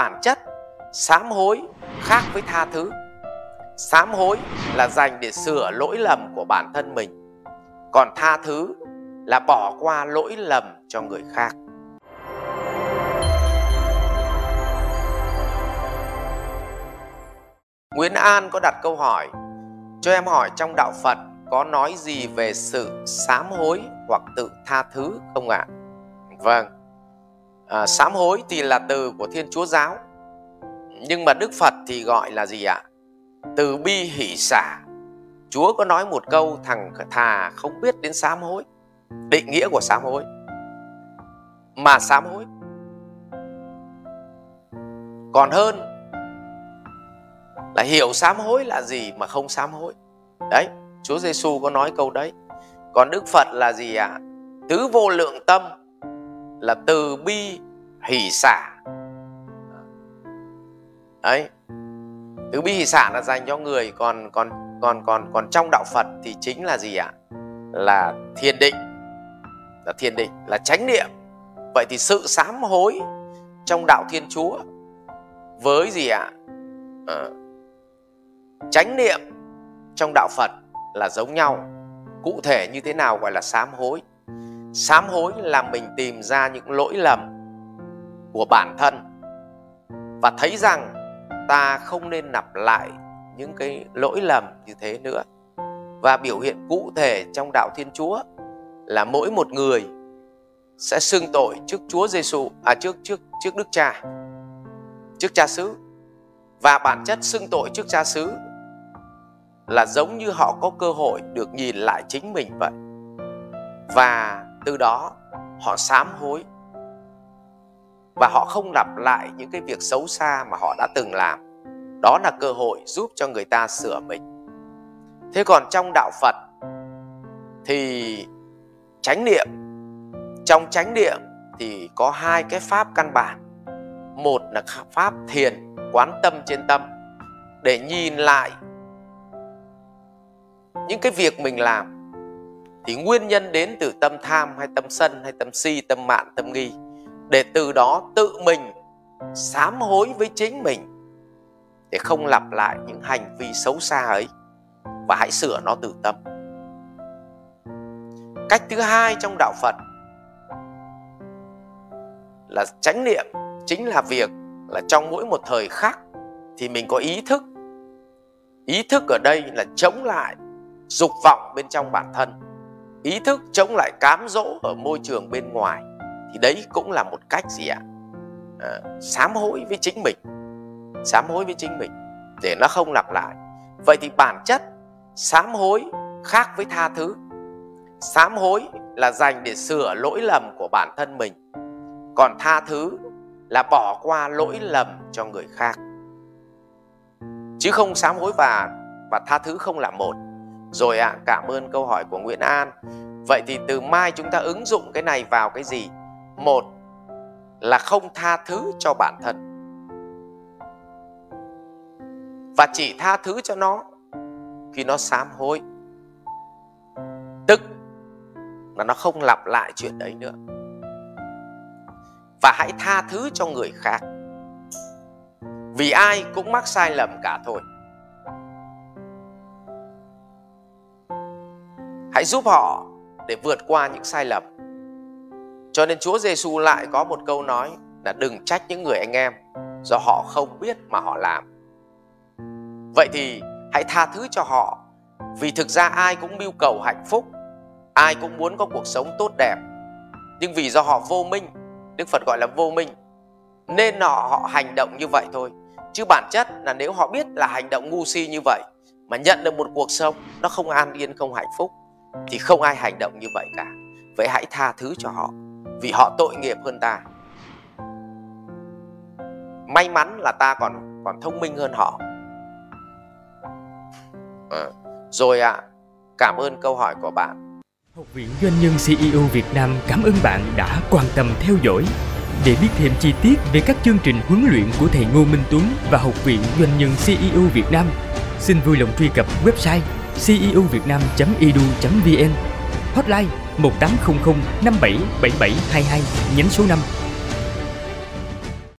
bản chất sám hối khác với tha thứ. Sám hối là dành để sửa lỗi lầm của bản thân mình còn tha thứ là bỏ qua lỗi lầm cho người khác. Nguyễn An có đặt câu hỏi cho em hỏi trong đạo Phật có nói gì về sự sám hối hoặc tự tha thứ không ạ? Vâng, à, sám hối thì là từ của Thiên Chúa Giáo nhưng mà Đức Phật thì gọi là gì ạ? Từ bi hỷ xả. Chúa có nói một câu thằng thà không biết đến sám hối. Định nghĩa của sám hối. Mà sám hối. Còn hơn là hiểu sám hối là gì mà không sám hối. Đấy, Chúa Giêsu có nói câu đấy. Còn Đức Phật là gì ạ? Tứ vô lượng tâm là từ bi hỷ xả. Đấy tứ bi hỷ xả là dành cho người còn còn còn còn còn trong đạo Phật thì chính là gì ạ? Là thiền định là thiền định là chánh niệm. Vậy thì sự sám hối trong đạo Thiên Chúa với gì ạ? À, chánh niệm trong đạo Phật là giống nhau cụ thể như thế nào gọi là sám hối? Sám hối là mình tìm ra những lỗi lầm của bản thân. Và thấy rằng ta không nên lặp lại những cái lỗi lầm như thế nữa. Và biểu hiện cụ thể trong đạo Thiên Chúa là mỗi một người sẽ xưng tội trước Chúa Giêsu à trước trước trước Đức Cha, trước Cha xứ. Và bản chất xưng tội trước Cha xứ là giống như họ có cơ hội được nhìn lại chính mình vậy. Và từ đó họ sám hối và họ không lặp lại những cái việc xấu xa mà họ đã từng làm. Đó là cơ hội giúp cho người ta sửa mình. Thế còn trong đạo phật thì chánh niệm, trong chánh niệm thì có hai cái pháp căn bản. Một là pháp thiền, quán tâm trên tâm, để nhìn lại những cái việc mình làm. Thì nguyên nhân đến từ tâm tham hay tâm sân hay tâm si, tâm mạn tâm nghi để từ đó tự mình sám hối với chính mình, để không lặp lại những hành vi xấu xa ấy, và hãy sửa nó từ tâm. Cách thứ hai trong đạo phật là chánh niệm chính là việc là trong mỗi một thời khắc thì mình có ý thức. Ý thức ở đây là chống lại dục vọng bên trong bản thân, ý thức chống lại cám dỗ ở môi trường bên ngoài thì đấy cũng là một cách gì ạ? À, sám hối với chính mình. Sám hối với chính mình để nó không lặp lại. Vậy thì bản chất sám hối khác với tha thứ. Sám hối là dành để sửa lỗi lầm của bản thân mình. Còn tha thứ là bỏ qua lỗi lầm cho người khác. Chứ không sám hối và và tha thứ không là một. Rồi ạ, à, cảm ơn câu hỏi của Nguyễn An. Vậy thì từ mai chúng ta ứng dụng cái này vào cái gì? Một là không tha thứ cho bản thân. Và chỉ tha thứ cho nó khi nó sám hối. Tức là nó không lặp lại chuyện đấy nữa. Và hãy tha thứ cho người khác. Vì ai cũng mắc sai lầm cả thôi. Hãy giúp họ để vượt qua những sai lầm. Cho nên Chúa Giêsu lại có một câu nói là đừng trách những người anh em do họ không biết mà họ làm. Vậy thì hãy tha thứ cho họ vì thực ra ai cũng mưu cầu hạnh phúc, ai cũng muốn có cuộc sống tốt đẹp. Nhưng vì do họ vô minh, Đức Phật gọi là vô minh, nên họ họ hành động như vậy thôi. Chứ bản chất là nếu họ biết là hành động ngu si như vậy mà nhận được một cuộc sống nó không an yên, không hạnh phúc thì không ai hành động như vậy cả vậy hãy tha thứ cho họ vì họ tội nghiệp hơn ta. May mắn là ta còn còn thông minh hơn họ. À, rồi ạ à, cảm ơn câu hỏi của bạn. Học viện Doanh nhân CEO Việt Nam cảm ơn bạn đã quan tâm theo dõi. Để biết thêm chi tiết về các chương trình huấn luyện của thầy Ngô Minh Tuấn và Học viện Doanh nhân CEO Việt Nam, xin vui lòng truy cập website ceovietnam.edu.vn Hotline 1800 577722 nhánh số 5